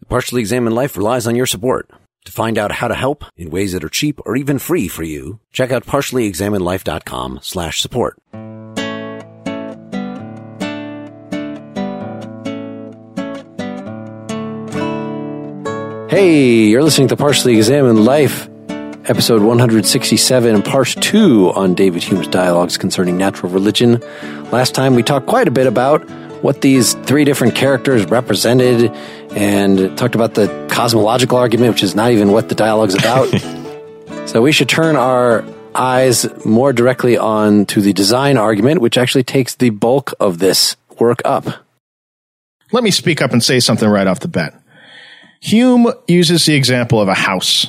The Partially Examined Life relies on your support. To find out how to help in ways that are cheap or even free for you, check out partiallyexaminedlife.com slash support. Hey, you're listening to Partially Examined Life, episode 167, part two on David Hume's dialogues concerning natural religion. Last time we talked quite a bit about what these three different characters represented and talked about the cosmological argument, which is not even what the dialogue's about. so we should turn our eyes more directly on to the design argument, which actually takes the bulk of this work up. Let me speak up and say something right off the bat. Hume uses the example of a house.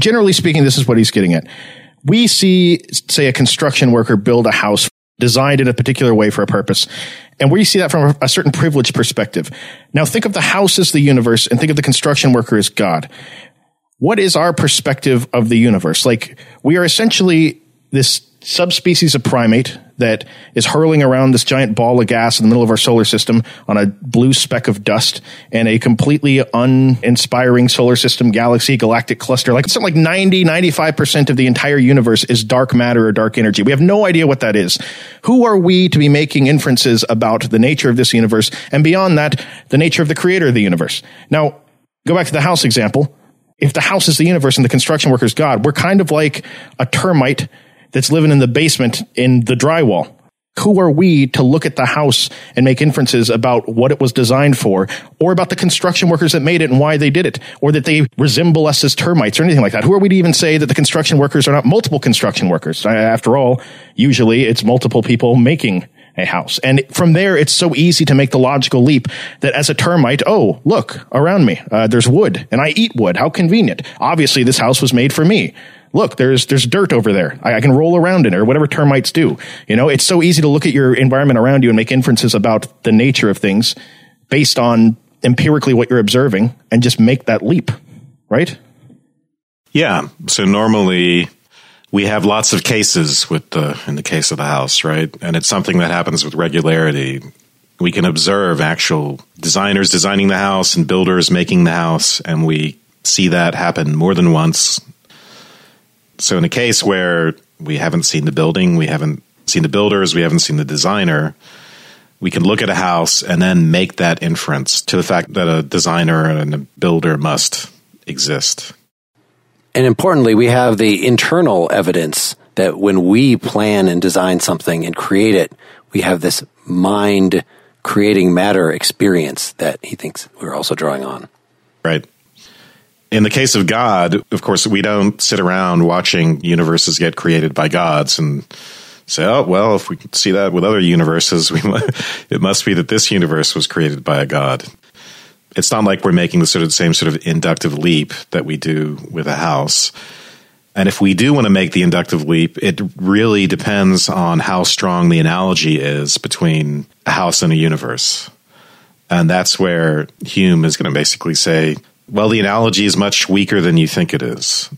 Generally speaking, this is what he's getting at. We see, say, a construction worker build a house designed in a particular way for a purpose. And we see that from a certain privileged perspective. Now think of the house as the universe and think of the construction worker as God. What is our perspective of the universe? Like, we are essentially this subspecies of primate that is hurling around this giant ball of gas in the middle of our solar system on a blue speck of dust and a completely uninspiring solar system galaxy galactic cluster. Like something like 90 95% of the entire universe is dark matter or dark energy. We have no idea what that is. Who are we to be making inferences about the nature of this universe and beyond that the nature of the creator of the universe? Now go back to the house example. If the house is the universe and the construction worker is god we're kind of like a termite that's living in the basement in the drywall. Who are we to look at the house and make inferences about what it was designed for, or about the construction workers that made it and why they did it, or that they resemble us as termites or anything like that? Who are we to even say that the construction workers are not multiple construction workers? After all, usually it's multiple people making a house. And from there, it's so easy to make the logical leap that as a termite, oh, look around me, uh, there's wood and I eat wood. How convenient. Obviously, this house was made for me look, there's there's dirt over there. I, I, can roll around in it, or whatever termites do. You know, it's so easy to look at your environment around you and make inferences about the nature of things based on empirically what you're observing, and just make that leap, right? Yeah. So normally we have lots of cases with the in the case of the house, right? And it's something that happens with regularity. We can observe actual designers designing the house and builders making the house, and we see that happen more than once so in a case where we haven't seen the building, we haven't seen the builders, we haven't seen the designer, we can look at a house and then make that inference to the fact that a designer and a builder must exist. And importantly, we have the internal evidence that when we plan and design something and create it, we have this mind creating matter experience that he thinks we're also drawing on. Right in the case of God, of course, we don't sit around watching universes get created by gods and say, "Oh, well, if we see that with other universes, we it must be that this universe was created by a god." It's not like we're making the sort of same sort of inductive leap that we do with a house. And if we do want to make the inductive leap, it really depends on how strong the analogy is between a house and a universe. And that's where Hume is going to basically say well, the analogy is much weaker than you think it is.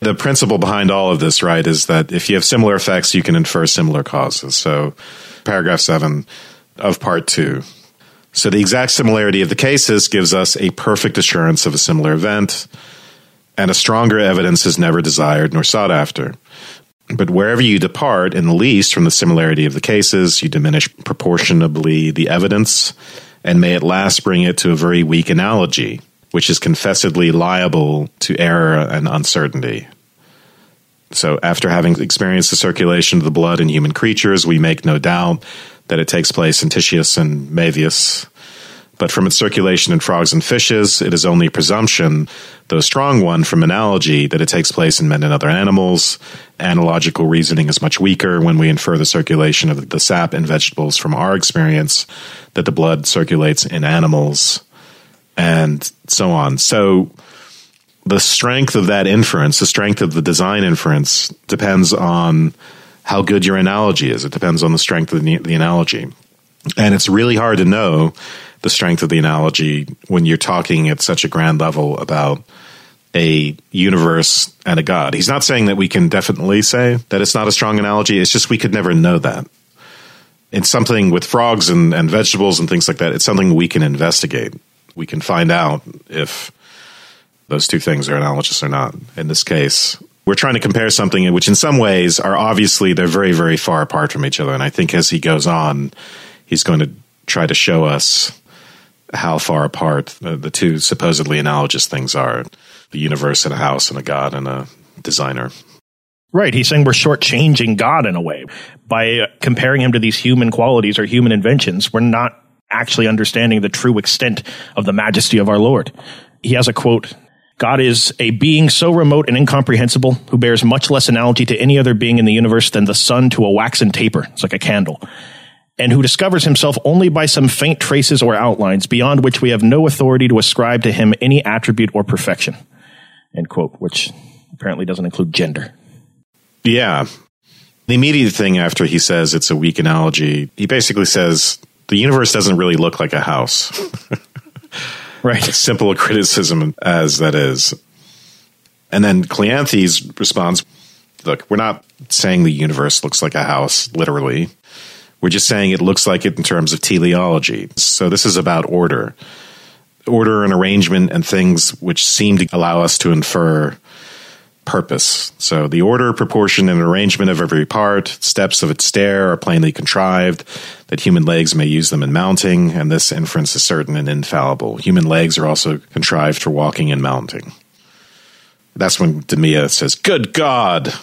The principle behind all of this, right, is that if you have similar effects, you can infer similar causes. So, paragraph seven of part two. So, the exact similarity of the cases gives us a perfect assurance of a similar event, and a stronger evidence is never desired nor sought after. But wherever you depart in the least from the similarity of the cases, you diminish proportionably the evidence and may at last bring it to a very weak analogy, which is confessedly liable to error and uncertainty. So, after having experienced the circulation of the blood in human creatures, we make no doubt that it takes place in Titius and Maevius. But from its circulation in frogs and fishes, it is only presumption, though a strong one from analogy, that it takes place in men and other animals. Analogical reasoning is much weaker when we infer the circulation of the sap in vegetables from our experience that the blood circulates in animals. and so on. So the strength of that inference, the strength of the design inference, depends on how good your analogy is. It depends on the strength of the, the analogy. And it's really hard to know the strength of the analogy when you're talking at such a grand level about a universe and a God. He's not saying that we can definitely say that it's not a strong analogy. It's just we could never know that. It's something with frogs and, and vegetables and things like that. It's something we can investigate. We can find out if those two things are analogous or not. In this case, we're trying to compare something which in some ways are obviously they're very, very far apart from each other. And I think as he goes on, he's going to try to show us how far apart the, the two supposedly analogous things are the universe and a house and a god and a designer. Right. He's saying we're shortchanging God in a way. By comparing him to these human qualities or human inventions, we're not actually understanding the true extent of the majesty of our Lord. He has a quote God is a being so remote and incomprehensible who bears much less analogy to any other being in the universe than the sun to a waxen taper. It's like a candle and who discovers himself only by some faint traces or outlines beyond which we have no authority to ascribe to him any attribute or perfection. End quote, which apparently doesn't include gender. Yeah. The immediate thing after he says it's a weak analogy, he basically says the universe doesn't really look like a house. right. As simple a criticism as that is. And then Cleanthes responds, look, we're not saying the universe looks like a house, literally. We're just saying it looks like it in terms of teleology. So this is about order. Order and arrangement and things which seem to allow us to infer purpose. So the order, proportion, and arrangement of every part, steps of its stair are plainly contrived, that human legs may use them in mounting, and this inference is certain and infallible. Human legs are also contrived for walking and mounting. That's when Demea says, Good God!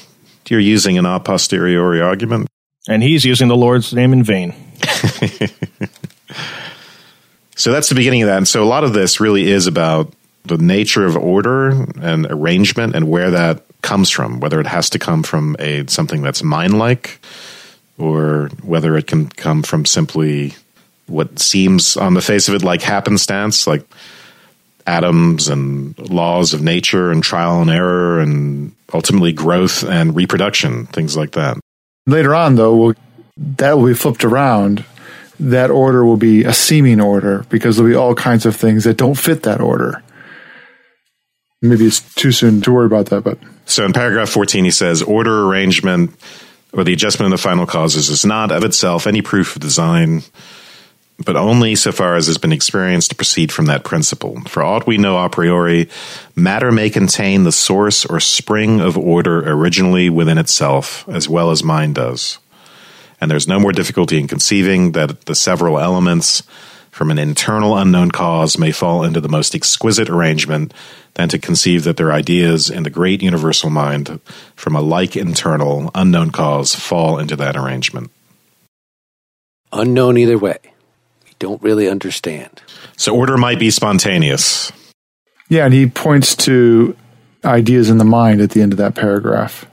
You're using an a posteriori argument? And he's using the Lord's name in vain. so that's the beginning of that. And so a lot of this really is about the nature of order and arrangement and where that comes from, whether it has to come from a something that's mind-like or whether it can come from simply what seems on the face of it like happenstance, like atoms and laws of nature and trial and error and ultimately growth and reproduction, things like that. Later on, though, we'll, that will be flipped around. That order will be a seeming order because there'll be all kinds of things that don't fit that order. Maybe it's too soon to worry about that, but. So in paragraph 14, he says order arrangement or the adjustment of the final causes is not of itself any proof of design but only so far as has been experienced to proceed from that principle. For aught we know a priori, matter may contain the source or spring of order originally within itself, as well as mind does. And there's no more difficulty in conceiving that the several elements from an internal unknown cause may fall into the most exquisite arrangement than to conceive that their ideas in the great universal mind from a like internal unknown cause fall into that arrangement. Unknown either way don't really understand. So order might be spontaneous. Yeah, and he points to ideas in the mind at the end of that paragraph.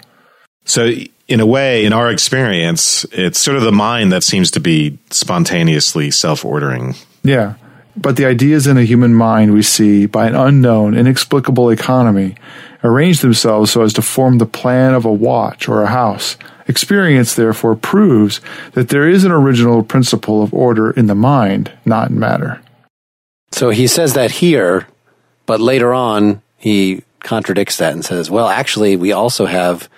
So, in a way, in our experience, it's sort of the mind that seems to be spontaneously self ordering. Yeah. But the ideas in a human mind we see by an unknown, inexplicable economy arrange themselves so as to form the plan of a watch or a house Experience, therefore, proves that there is an original principle of order in the mind, not in matter. So he says that here, but later on he contradicts that and says, well, actually, we also have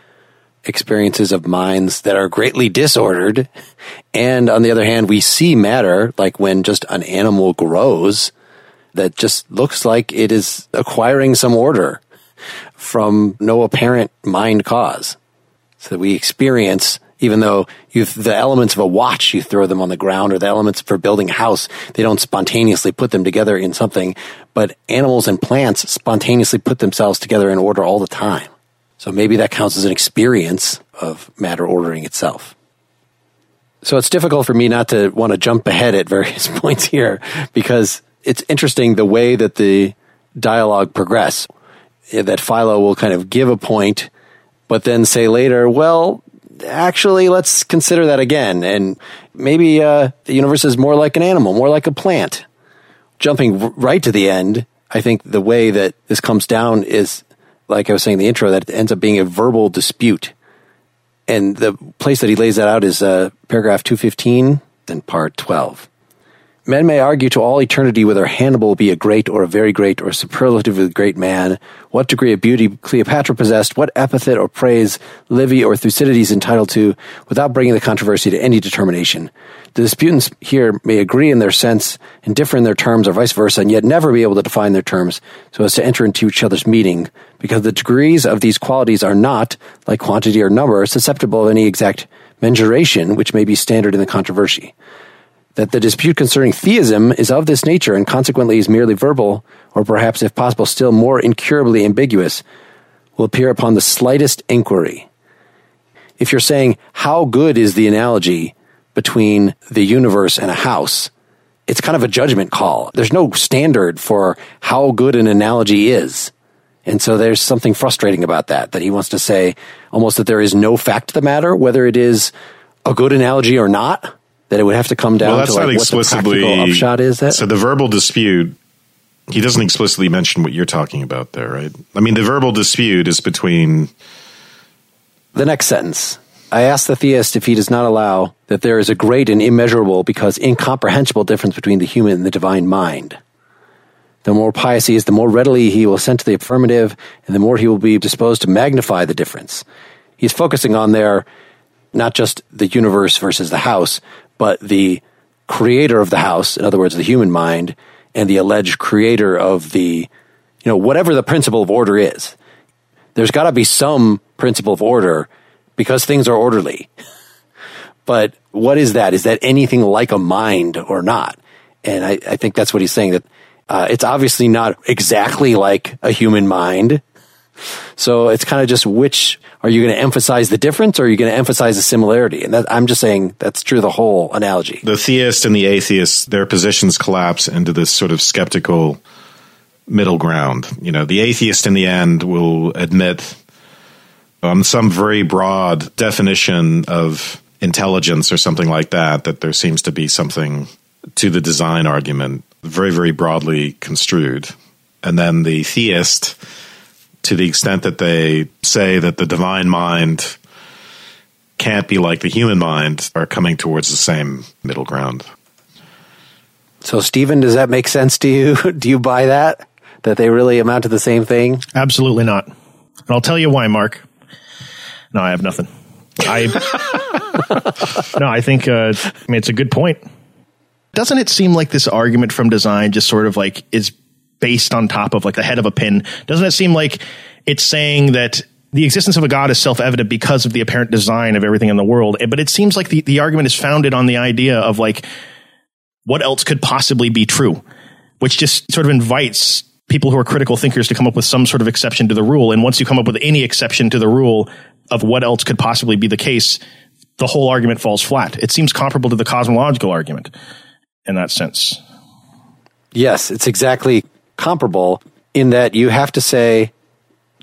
experiences of minds that are greatly disordered. And on the other hand, we see matter, like when just an animal grows, that just looks like it is acquiring some order from no apparent mind cause that we experience even though the elements of a watch you throw them on the ground or the elements for building a house they don't spontaneously put them together in something but animals and plants spontaneously put themselves together in order all the time. So maybe that counts as an experience of matter ordering itself. So it's difficult for me not to want to jump ahead at various points here because it's interesting the way that the dialogue progress that philo will kind of give a point but then say later, well, actually, let's consider that again. And maybe uh, the universe is more like an animal, more like a plant. jumping right to the end, I think the way that this comes down is, like I was saying in the intro, that it ends up being a verbal dispute. And the place that he lays that out is uh, paragraph 215 and part 12. Men may argue to all eternity whether Hannibal be a great or a very great or superlatively great man, what degree of beauty Cleopatra possessed, what epithet or praise Livy or Thucydides entitled to, without bringing the controversy to any determination. The disputants here may agree in their sense and differ in their terms or vice versa, and yet never be able to define their terms so as to enter into each other's meaning, because the degrees of these qualities are not, like quantity or number, susceptible of any exact mensuration which may be standard in the controversy that the dispute concerning theism is of this nature and consequently is merely verbal, or perhaps, if possible, still more incurably ambiguous, will appear upon the slightest inquiry. If you're saying, how good is the analogy between the universe and a house? It's kind of a judgment call. There's no standard for how good an analogy is. And so there's something frustrating about that, that he wants to say almost that there is no fact to the matter, whether it is a good analogy or not that it would have to come down well, that's to like not what the explicitly practical upshot is. That so the verbal dispute. He doesn't explicitly mention what you're talking about there, right? I mean, the verbal dispute is between the next sentence. I ask the theist if he does not allow that there is a great and immeasurable because incomprehensible difference between the human and the divine mind. The more pious he is, the more readily he will assent to the affirmative, and the more he will be disposed to magnify the difference. He's focusing on there not just the universe versus the house, but the creator of the house, in other words, the human mind, and the alleged creator of the, you know, whatever the principle of order is. There's got to be some principle of order because things are orderly. But what is that? Is that anything like a mind or not? And I, I think that's what he's saying that uh, it's obviously not exactly like a human mind. So it's kind of just which are you going to emphasize the difference or are you going to emphasize the similarity? And that, I'm just saying that's true the whole analogy. The theist and the atheist, their positions collapse into this sort of skeptical middle ground. You know, the atheist in the end will admit on some very broad definition of intelligence or something like that, that there seems to be something to the design argument, very, very broadly construed. And then the theist to the extent that they say that the divine mind can't be like the human mind, are coming towards the same middle ground. So, Stephen, does that make sense to you? Do you buy that? That they really amount to the same thing? Absolutely not. And I'll tell you why, Mark. No, I have nothing. I no, I think uh, I mean it's a good point. Doesn't it seem like this argument from design just sort of like is based on top of like the head of a pin. Doesn't it seem like it's saying that the existence of a God is self evident because of the apparent design of everything in the world? Eh, but it seems like the, the argument is founded on the idea of like, what else could possibly be true? Which just sort of invites people who are critical thinkers to come up with some sort of exception to the rule. And once you come up with any exception to the rule of what else could possibly be the case, the whole argument falls flat. It seems comparable to the cosmological argument in that sense. Yes, it's exactly comparable in that you have to say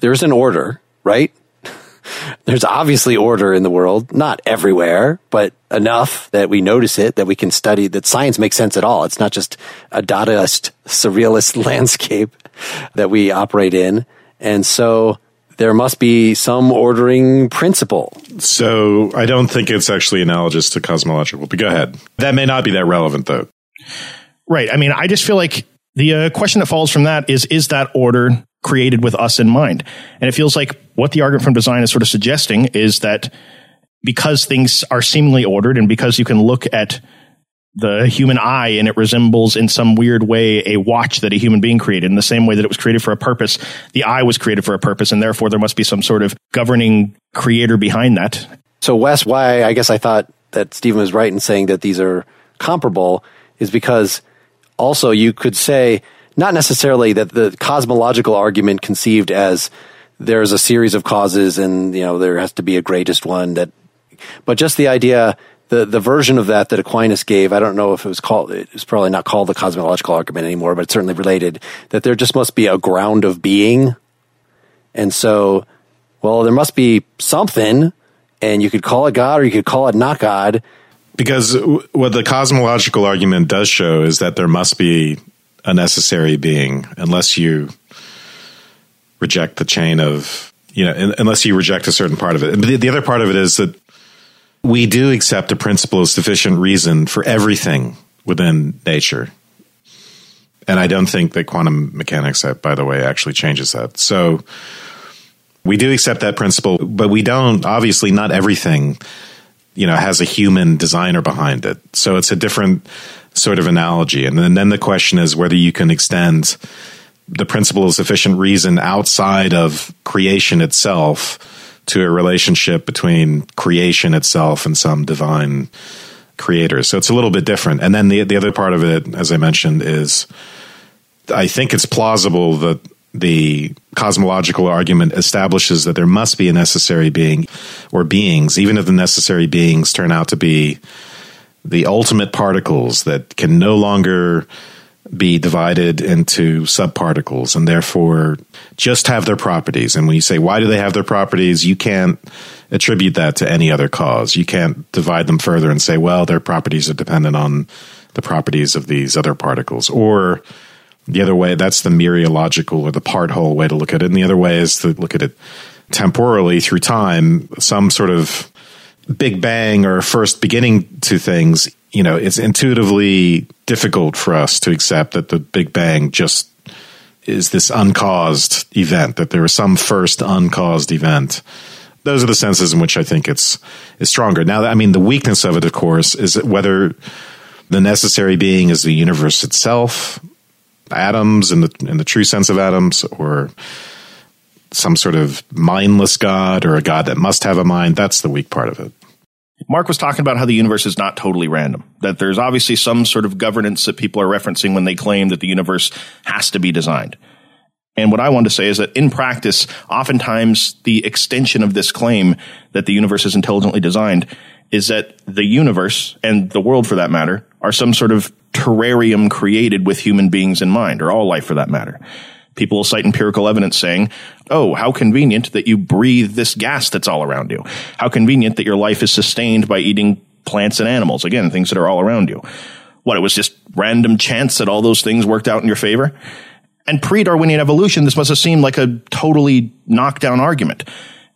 there's an order, right? there's obviously order in the world, not everywhere, but enough that we notice it, that we can study, that science makes sense at all. It's not just a Dadaist, surrealist landscape that we operate in. And so there must be some ordering principle. So I don't think it's actually analogous to cosmological, but go ahead. That may not be that relevant, though. Right. I mean, I just feel like the uh, question that follows from that is Is that order created with us in mind? And it feels like what the argument from design is sort of suggesting is that because things are seemingly ordered and because you can look at the human eye and it resembles in some weird way a watch that a human being created in the same way that it was created for a purpose the eye was created for a purpose and therefore there must be some sort of governing creator behind that so wes why i guess i thought that stephen was right in saying that these are comparable is because also you could say not necessarily that the cosmological argument conceived as there's a series of causes and you know there has to be a greatest one that but just the idea the the version of that that Aquinas gave I don't know if it was called it was probably not called the cosmological argument anymore but it's certainly related that there just must be a ground of being. And so well there must be something and you could call it God or you could call it not God because what the cosmological argument does show is that there must be a necessary being unless you reject the chain of you know unless you reject a certain part of it. And the, the other part of it is that we do accept a principle of sufficient reason for everything within nature. And I don't think that quantum mechanics, uh, by the way, actually changes that. So we do accept that principle, but we don't, obviously, not everything, you know, has a human designer behind it. So it's a different sort of analogy. And then, then the question is whether you can extend the principle of sufficient reason outside of creation itself to a relationship between creation itself and some divine creator. So it's a little bit different. And then the the other part of it, as I mentioned, is I think it's plausible that the cosmological argument establishes that there must be a necessary being or beings, even if the necessary beings turn out to be the ultimate particles that can no longer be divided into subparticles and therefore just have their properties. And when you say, why do they have their properties? You can't attribute that to any other cause. You can't divide them further and say, well, their properties are dependent on the properties of these other particles. Or the other way, that's the mereological or the part whole way to look at it. And the other way is to look at it temporally through time, some sort of big bang or first beginning to things you know, it's intuitively difficult for us to accept that the Big Bang just is this uncaused event, that there was some first uncaused event. Those are the senses in which I think it's is stronger. Now, I mean, the weakness of it, of course, is whether the necessary being is the universe itself, atoms in the in the true sense of atoms, or some sort of mindless God or a God that must have a mind. That's the weak part of it. Mark was talking about how the universe is not totally random, that there's obviously some sort of governance that people are referencing when they claim that the universe has to be designed. And what I want to say is that in practice, oftentimes the extension of this claim that the universe is intelligently designed is that the universe and the world for that matter are some sort of terrarium created with human beings in mind, or all life for that matter. People will cite empirical evidence saying, oh, how convenient that you breathe this gas that's all around you. How convenient that your life is sustained by eating plants and animals. Again, things that are all around you. What, it was just random chance that all those things worked out in your favor? And pre-Darwinian evolution, this must have seemed like a totally knockdown argument.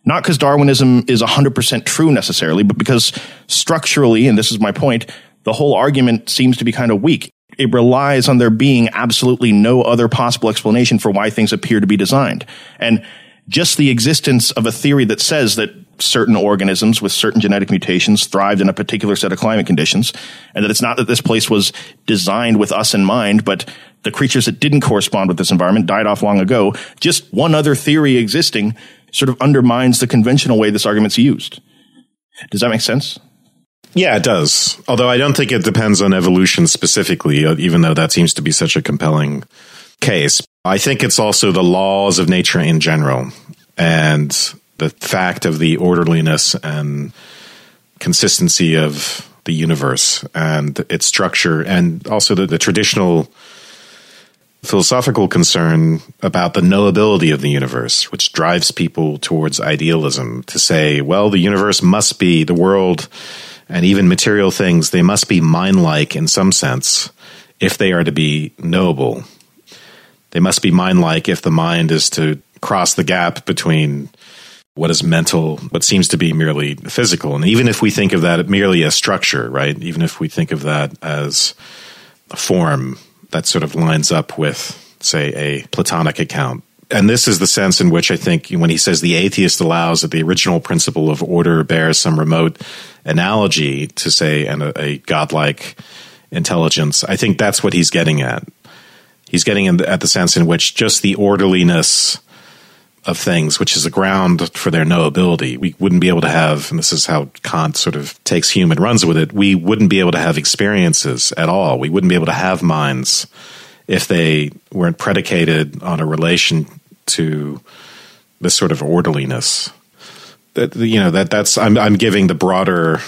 Not because Darwinism is 100% true necessarily, but because structurally, and this is my point, the whole argument seems to be kind of weak it relies on there being absolutely no other possible explanation for why things appear to be designed. And just the existence of a theory that says that certain organisms with certain genetic mutations thrived in a particular set of climate conditions, and that it's not that this place was designed with us in mind, but the creatures that didn't correspond with this environment died off long ago. Just one other theory existing sort of undermines the conventional way this argument's used. Does that make sense? Yeah, it does. Although I don't think it depends on evolution specifically, uh, even though that seems to be such a compelling case. I think it's also the laws of nature in general and the fact of the orderliness and consistency of the universe and its structure, and also the, the traditional philosophical concern about the knowability of the universe, which drives people towards idealism to say, well, the universe must be the world and even material things, they must be mind like in some sense if they are to be knowable. They must be mind like if the mind is to cross the gap between what is mental, what seems to be merely physical. And even if we think of that merely as structure, right? Even if we think of that as a form that sort of lines up with, say, a Platonic account, and this is the sense in which I think when he says the atheist allows that the original principle of order bears some remote analogy to say and a, a godlike intelligence. I think that's what he's getting at. He's getting at the sense in which just the orderliness of things, which is a ground for their knowability. We wouldn't be able to have, and this is how Kant sort of takes hume and runs with it, we wouldn't be able to have experiences at all. We wouldn't be able to have minds if they weren't predicated on a relation to this sort of orderliness. That you know that that's I'm I'm giving the broader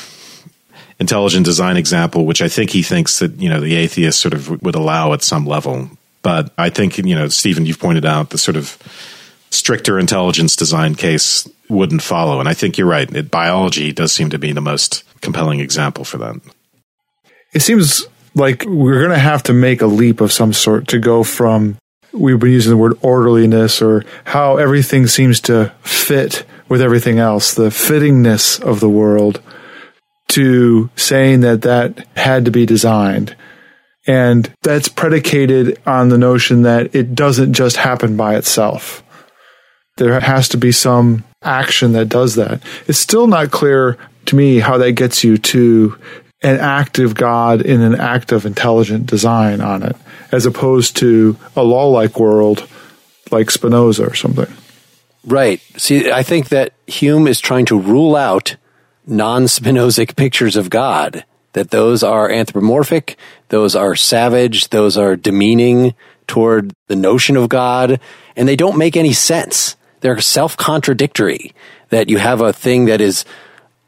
intelligent design example, which I think he thinks that you know the atheist sort of would allow at some level. But I think you know Stephen, you've pointed out the sort of stricter intelligence design case wouldn't follow, and I think you're right. It, biology does seem to be the most compelling example for that. It seems like we're going to have to make a leap of some sort to go from we've been using the word orderliness or how everything seems to fit with everything else, the fittingness of the world to saying that that had to be designed. And that's predicated on the notion that it doesn't just happen by itself. There has to be some action that does that. It's still not clear to me how that gets you to an active God in an active intelligent design on it, as opposed to a law like world like Spinoza or something. Right. See, I think that Hume is trying to rule out non Spinozic pictures of God, that those are anthropomorphic, those are savage, those are demeaning toward the notion of God, and they don't make any sense. They're self contradictory. That you have a thing that is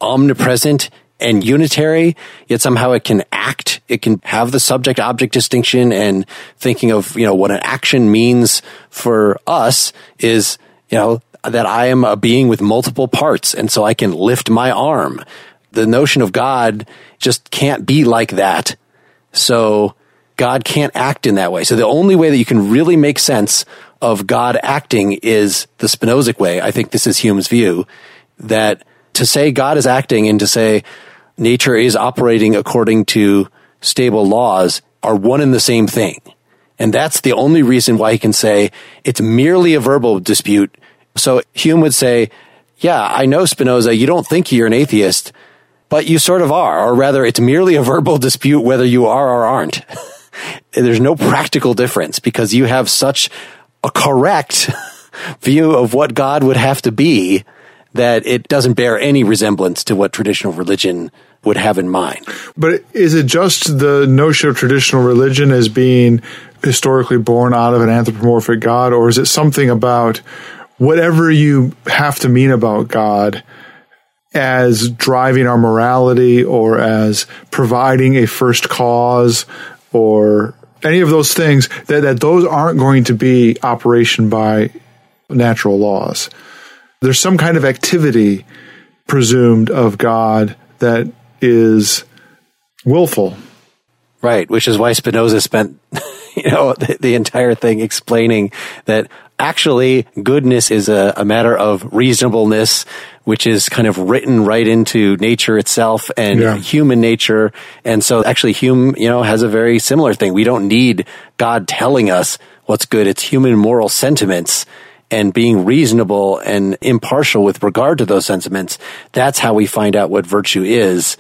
omnipresent and unitary, yet somehow it can act. It can have the subject object distinction and thinking of, you know, what an action means for us is, you know, that I am a being with multiple parts. And so I can lift my arm. The notion of God just can't be like that. So God can't act in that way. So the only way that you can really make sense of God acting is the Spinozic way. I think this is Hume's view that to say God is acting and to say nature is operating according to stable laws are one and the same thing. And that's the only reason why he can say it's merely a verbal dispute. So Hume would say, yeah, I know Spinoza, you don't think you're an atheist, but you sort of are, or rather it's merely a verbal dispute whether you are or aren't. There's no practical difference because you have such a correct view of what God would have to be that it doesn't bear any resemblance to what traditional religion would have in mind. But is it just the notion of traditional religion as being historically born out of an anthropomorphic God, or is it something about whatever you have to mean about God as driving our morality or as providing a first cause or any of those things that, that those aren't going to be operation by natural laws. There's some kind of activity presumed of God that is willful. Right, which is why Spinoza spent, you know, the, the entire thing explaining that actually goodness is a, a, matter of reasonableness, which is kind of written right into nature itself and yeah. human nature. And so actually Hume, you know, has a very similar thing. We don't need God telling us what's good. It's human moral sentiments and being reasonable and impartial with regard to those sentiments. That's how we find out what virtue is.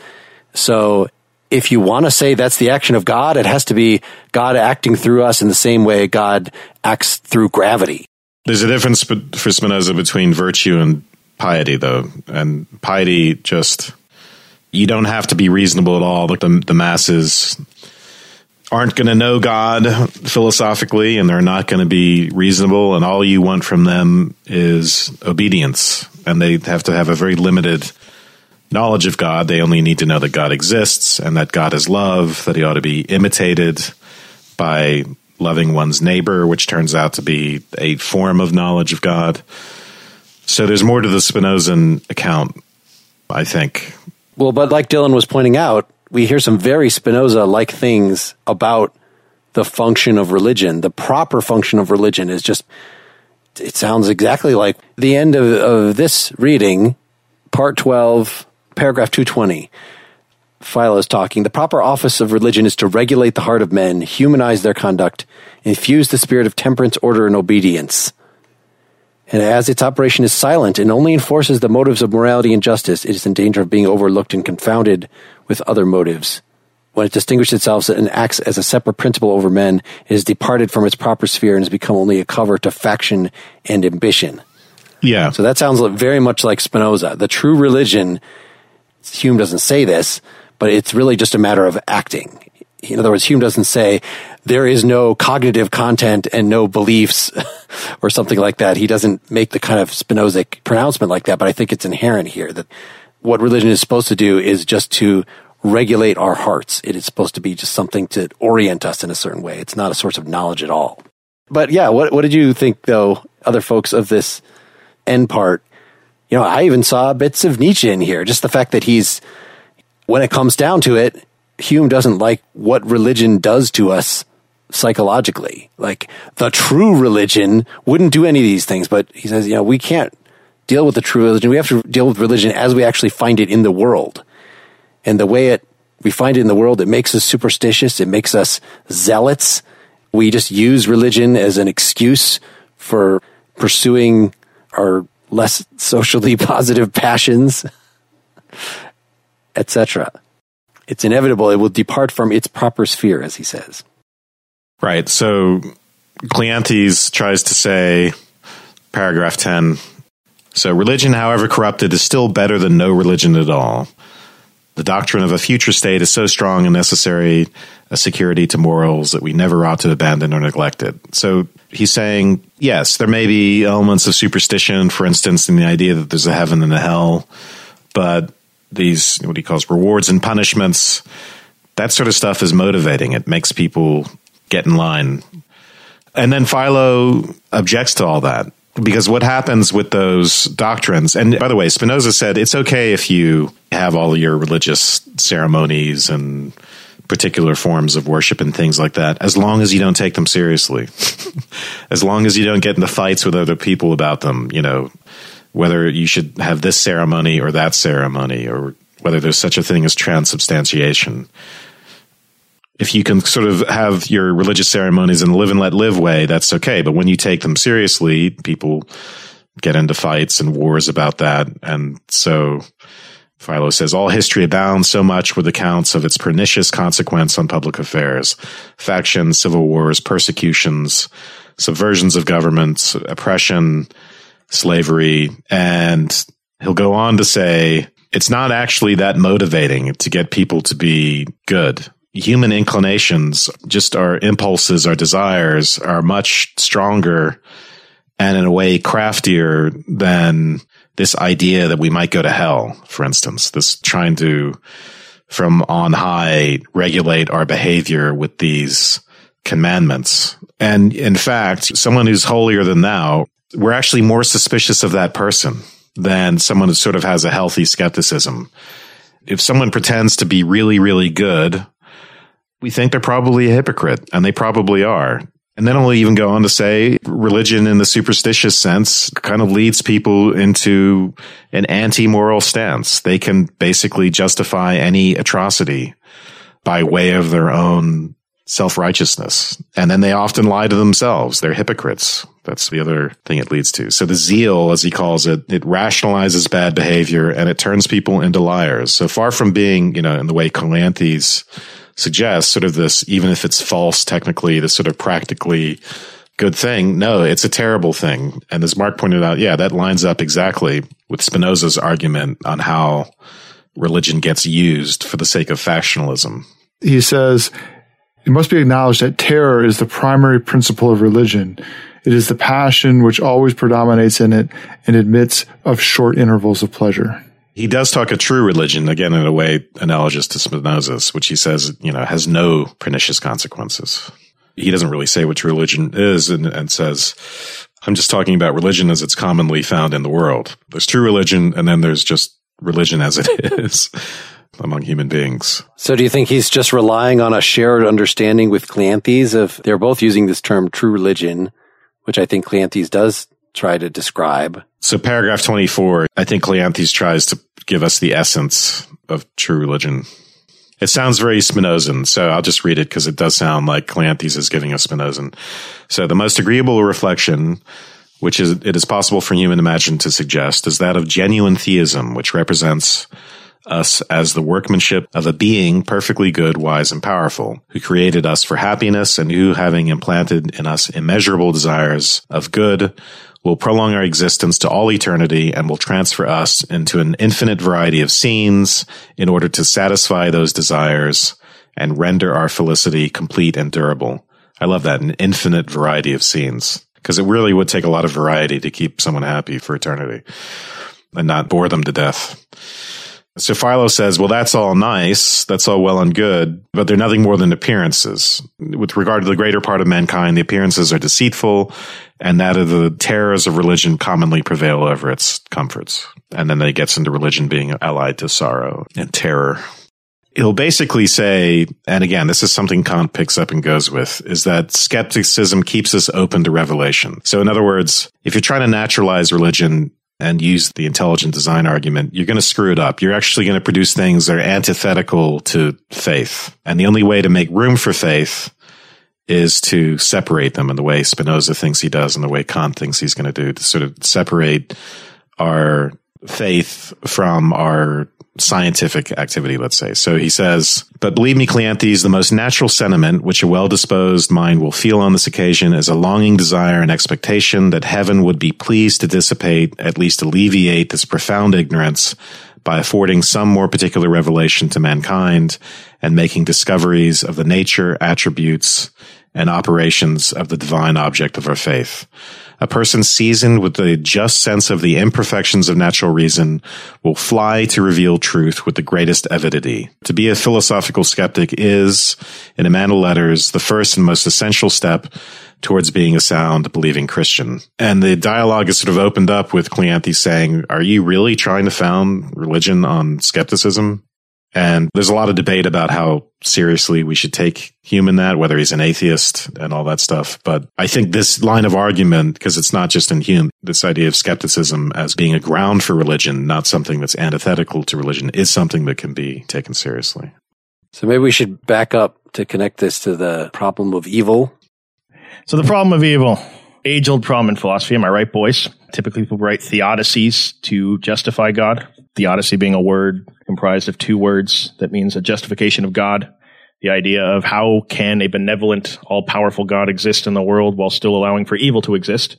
So if you want to say that's the action of God, it has to be God acting through us in the same way God acts through gravity. There's a difference for Spinoza between virtue and piety, though. And piety just, you don't have to be reasonable at all. The, the masses aren't going to know God philosophically and they're not going to be reasonable. And all you want from them is obedience. And they have to have a very limited knowledge of God. They only need to know that God exists and that God is love, that he ought to be imitated by loving one's neighbor, which turns out to be a form of knowledge of God. So there's more to the Spinozan account, I think. Well, but like Dylan was pointing out, we hear some very Spinoza like things about the function of religion. The proper function of religion is just, it sounds exactly like the end of, of this reading, part 12, paragraph 220. Philo is talking. The proper office of religion is to regulate the heart of men, humanize their conduct, infuse the spirit of temperance, order, and obedience. And as its operation is silent and only enforces the motives of morality and justice, it is in danger of being overlooked and confounded with other motives. When it distinguishes itself and acts as a separate principle over men, it has departed from its proper sphere and has become only a cover to faction and ambition. Yeah. So that sounds very much like Spinoza. The true religion, Hume doesn't say this, but it's really just a matter of acting. In other words, Hume doesn't say there is no cognitive content and no beliefs or something like that. He doesn't make the kind of Spinozic pronouncement like that, but I think it's inherent here that what religion is supposed to do is just to regulate our hearts. It is supposed to be just something to orient us in a certain way. It's not a source of knowledge at all. But yeah, what, what did you think though, other folks of this end part? You know, I even saw bits of Nietzsche in here. Just the fact that he's when it comes down to it, Hume doesn't like what religion does to us psychologically. Like the true religion wouldn't do any of these things, but he says, you know, we can't deal with the true religion. We have to deal with religion as we actually find it in the world. And the way it, we find it in the world, it makes us superstitious. It makes us zealots. We just use religion as an excuse for pursuing our less socially positive passions, etc. It's inevitable. It will depart from its proper sphere, as he says. Right. So Cleanthes tries to say, paragraph 10. So religion, however corrupted, is still better than no religion at all. The doctrine of a future state is so strong and necessary a security to morals that we never ought to abandon or neglect it. So he's saying, yes, there may be elements of superstition, for instance, in the idea that there's a heaven and a hell, but these, what he calls rewards and punishments, that sort of stuff is motivating. It makes people get in line. And then Philo objects to all that because what happens with those doctrines, and by the way, Spinoza said it's okay if you have all your religious ceremonies and particular forms of worship and things like that, as long as you don't take them seriously. as long as you don't get into fights with other people about them, you know, whether you should have this ceremony or that ceremony, or whether there's such a thing as transubstantiation. If you can sort of have your religious ceremonies in a live and let live way, that's okay. But when you take them seriously, people get into fights and wars about that. And so Philo says, all history abounds so much with accounts of its pernicious consequence on public affairs, factions, civil wars, persecutions, subversions of governments, oppression, slavery. And he'll go on to say, it's not actually that motivating to get people to be good. Human inclinations, just our impulses, our desires are much stronger and in a way craftier than this idea that we might go to hell, for instance, this trying to from on high regulate our behavior with these commandments. And in fact, someone who's holier than thou we're actually more suspicious of that person than someone who sort of has a healthy skepticism. If someone pretends to be really, really good, we think they're probably a hypocrite, and they probably are. And then he'll even go on to say religion in the superstitious sense kind of leads people into an anti-moral stance. They can basically justify any atrocity by way of their own self-righteousness. And then they often lie to themselves. They're hypocrites. That's the other thing it leads to. So the zeal, as he calls it, it rationalizes bad behavior and it turns people into liars. So far from being, you know, in the way Cleanthes suggests, sort of this, even if it's false technically, this sort of practically good thing. No, it's a terrible thing. And as Mark pointed out, yeah, that lines up exactly with Spinoza's argument on how religion gets used for the sake of factionalism. He says, it must be acknowledged that terror is the primary principle of religion. It is the passion which always predominates in it and admits of short intervals of pleasure. He does talk a true religion, again, in a way analogous to Spinoza's, which he says, you know, has no pernicious consequences. He doesn't really say what true religion is and, and says, I'm just talking about religion as it's commonly found in the world. There's true religion and then there's just religion as it is among human beings. So do you think he's just relying on a shared understanding with Cleanthes of they're both using this term true religion, which I think Cleanthes does try to describe. So paragraph 24, I think Cleanthes tries to give us the essence of true religion. It sounds very Spinozan, so I'll just read it because it does sound like Cleanthes is giving us Spinozan. So the most agreeable reflection which is it is possible for human imagination to suggest, is that of genuine theism, which represents us as the workmanship of a being perfectly good, wise, and powerful, who created us for happiness and who, having implanted in us immeasurable desires of good, will prolong our existence to all eternity and will transfer us into an infinite variety of scenes in order to satisfy those desires and render our felicity complete and durable. I love that, an infinite variety of scenes, because it really would take a lot of variety to keep someone happy for eternity and not bore them to death. So Philo says, well, that's all nice. That's all well and good, but they're nothing more than appearances. With regard to the greater part of mankind, the appearances are deceitful and that of the terrors of religion commonly prevail over its comforts. And then they gets into religion being allied to sorrow and terror. he'll basically say, and again, this is something Kant picks up and goes with, is that skepticism keeps us open to revelation. So in other words, if you're trying to naturalize religion, and use the intelligent design argument, you're going to screw it up. You're actually going to produce things that are antithetical to faith. And the only way to make room for faith is to separate them in the way Spinoza thinks he does and the way Kant thinks he's going to do to sort of separate our faith from our scientific activity, let's say. So he says, but believe me, Cleanthes, the most natural sentiment which a well disposed mind will feel on this occasion is a longing desire and expectation that heaven would be pleased to dissipate, at least alleviate this profound ignorance by affording some more particular revelation to mankind and making discoveries of the nature, attributes, and operations of the divine object of our faith. A person seasoned with the just sense of the imperfections of natural reason will fly to reveal truth with the greatest avidity. To be a philosophical skeptic is, in a man of letters, the first and most essential step towards being a sound believing Christian. And the dialogue is sort of opened up with Cleanthes saying, are you really trying to found religion on skepticism? And there's a lot of debate about how seriously we should take Hume in that, whether he's an atheist and all that stuff. But I think this line of argument, because it's not just in Hume, this idea of skepticism as being a ground for religion, not something that's antithetical to religion, is something that can be taken seriously. So maybe we should back up to connect this to the problem of evil. So the problem of evil, age old problem in philosophy. Am I right, boys? Typically people write theodicies to justify God. Theodicy being a word comprised of two words that means a justification of God. The idea of how can a benevolent, all powerful God exist in the world while still allowing for evil to exist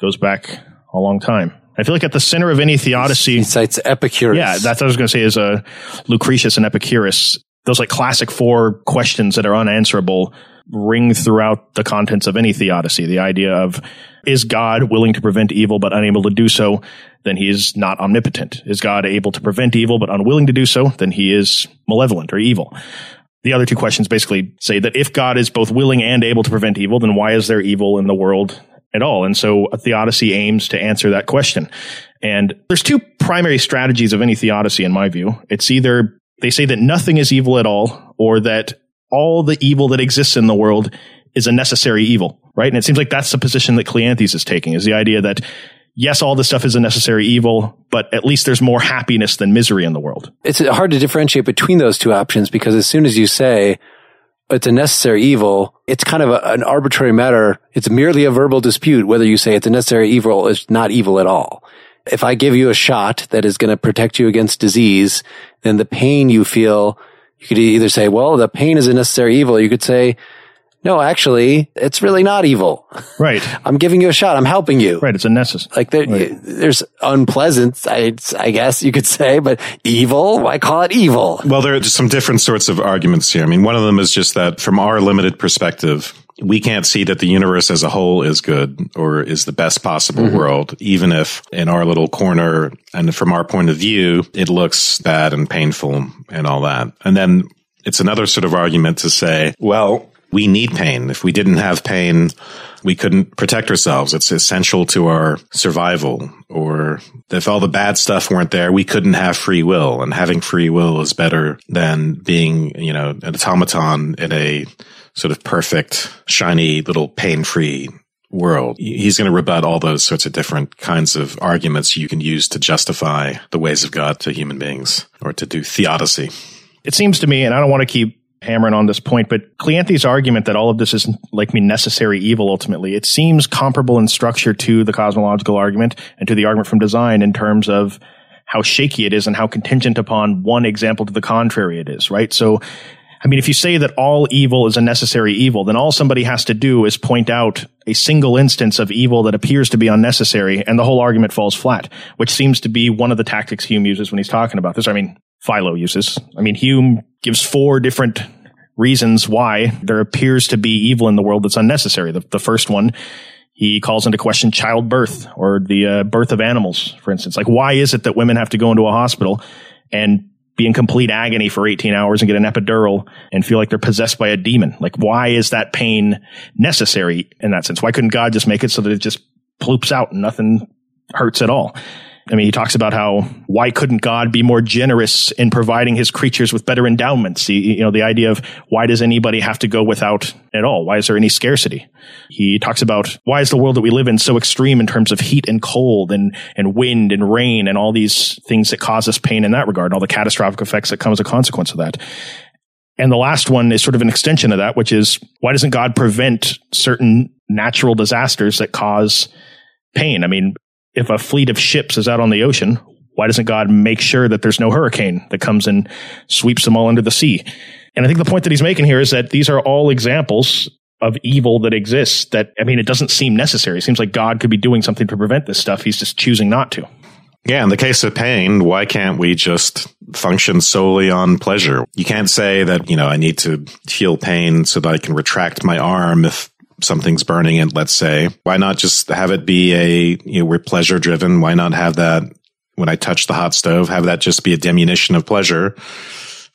goes back a long time. I feel like at the center of any theodicy, He cites Epicurus. yeah, that's what I was going to say is uh, Lucretius and Epicurus. Those like classic four questions that are unanswerable ring throughout the contents of any theodicy. The idea of is God willing to prevent evil but unable to do so? Then he is not omnipotent. Is God able to prevent evil but unwilling to do so? Then he is malevolent or evil. The other two questions basically say that if God is both willing and able to prevent evil, then why is there evil in the world at all? And so theodicy aims to answer that question. And there's two primary strategies of any theodicy in my view. It's either they say that nothing is evil at all or that all the evil that exists in the world is a necessary evil, right? And it seems like that's the position that Cleanthes is taking is the idea that yes, all this stuff is a necessary evil, but at least there's more happiness than misery in the world. It's hard to differentiate between those two options because as soon as you say it's a necessary evil, it's kind of a, an arbitrary matter. It's merely a verbal dispute whether you say it's a necessary evil or it's not evil at all. If I give you a shot that is going to protect you against disease, then the pain you feel, you could either say, well, the pain is a necessary evil. You could say, no, actually, it's really not evil. Right. I'm giving you a shot. I'm helping you. Right. It's a necessary. Like there, there's unpleasant, I, I guess you could say, but evil. Why call it evil? Well, there are some different sorts of arguments here. I mean, one of them is just that from our limited perspective, we can't see that the universe as a whole is good or is the best possible Mm-hmm. world, even if in our little corner and from our point of view, it looks bad and painful and all that. And then it's another sort of argument to say, well, we need pain. If we didn't have pain, we couldn't protect ourselves. It's essential to our survival. Or if all the bad stuff weren't there, we couldn't have free will. And having free will is better than being, you know, an automaton in a sort of perfect, shiny, little pain-free world. He's going to rebut all those sorts of different kinds of arguments you can use to justify the ways of God to human beings or to do theodicy. It seems to me, and I don't want to keep hammering on this point, but Cleanthes' argument that all of this is like me necessary evil ultimately, it seems comparable in structure to the cosmological argument and to the argument from design in terms of how shaky it is and how contingent upon one example to the contrary it is, right? So, I mean, if you say that all evil is a necessary evil, then all somebody has to do is point out a single instance of evil that appears to be unnecessary, and the whole argument falls flat, which seems to be one of the tactics Hume uses when he's talking about this. I mean, Philo uses. I mean, Hume gives four different reasons why there appears to be evil in the world that's unnecessary. The, the first one, he calls into question childbirth or the uh, birth of animals, for instance. Like, why is it that women have to go into a hospital and be in complete agony for 18 hours and get an epidural and feel like they're possessed by a demon? Like, why is that pain necessary in that sense? Why couldn't God just make it so that it just ploops out and nothing hurts at all? I mean, he talks about how why couldn't God be more generous in providing his creatures with better endowments? you know, the idea of why does anybody have to go without at all? Why is there any scarcity? He talks about why is the world that we live in so extreme in terms of heat and cold and, and wind and rain and all these things that cause us pain in that regard all the catastrophic effects that come as a consequence of that. And the last one is sort of an extension of that, which is why doesn't God prevent certain natural disasters that cause pain? I mean, if a fleet of ships is out on the ocean, why doesn't God make sure that there's no hurricane that comes and sweeps them all under the sea? And I think the point that he's making here is that these are all examples of evil that exists that, I mean, it doesn't seem necessary. It seems like God could be doing something to prevent this stuff. He's just choosing not to. Yeah, in the case of pain, why can't we just function solely on pleasure? You can't say that, you know, I need to feel pain so that I can retract my arm if something's burning it, let's say. Why not just have it be a, you know, we're pleasure driven. Why not have that when I touch the hot stove, have that just be a diminution of pleasure?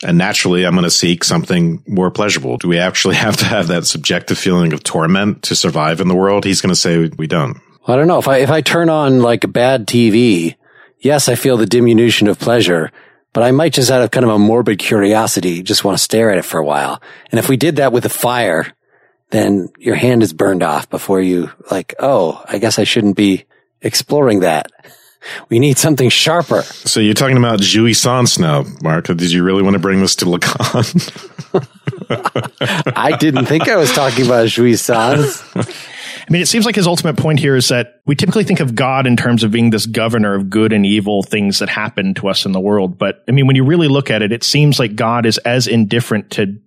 And naturally, I'm going to seek something more pleasurable. Do we actually have to have that subjective feeling of torment to survive in the world? He's going to say we don't. I don't know. If I, if I turn on like bad TV, yes, I feel the diminution of pleasure, but I might just out of kind of a morbid curiosity, just want to stare at it for a while. And if we did that with a fire, then your hand is burned off before you like, oh, I guess I shouldn't be exploring that. We need something sharper. So you're talking about jouissance now, Mark. Did you really want to bring this to Lacan? I didn't think I was talking about jouissance. I mean, it seems like his ultimate point here is that we typically think of God in terms of being this governor of good and evil things that happen to us in the world. But I mean, when you really look at it, it seems like God is as indifferent to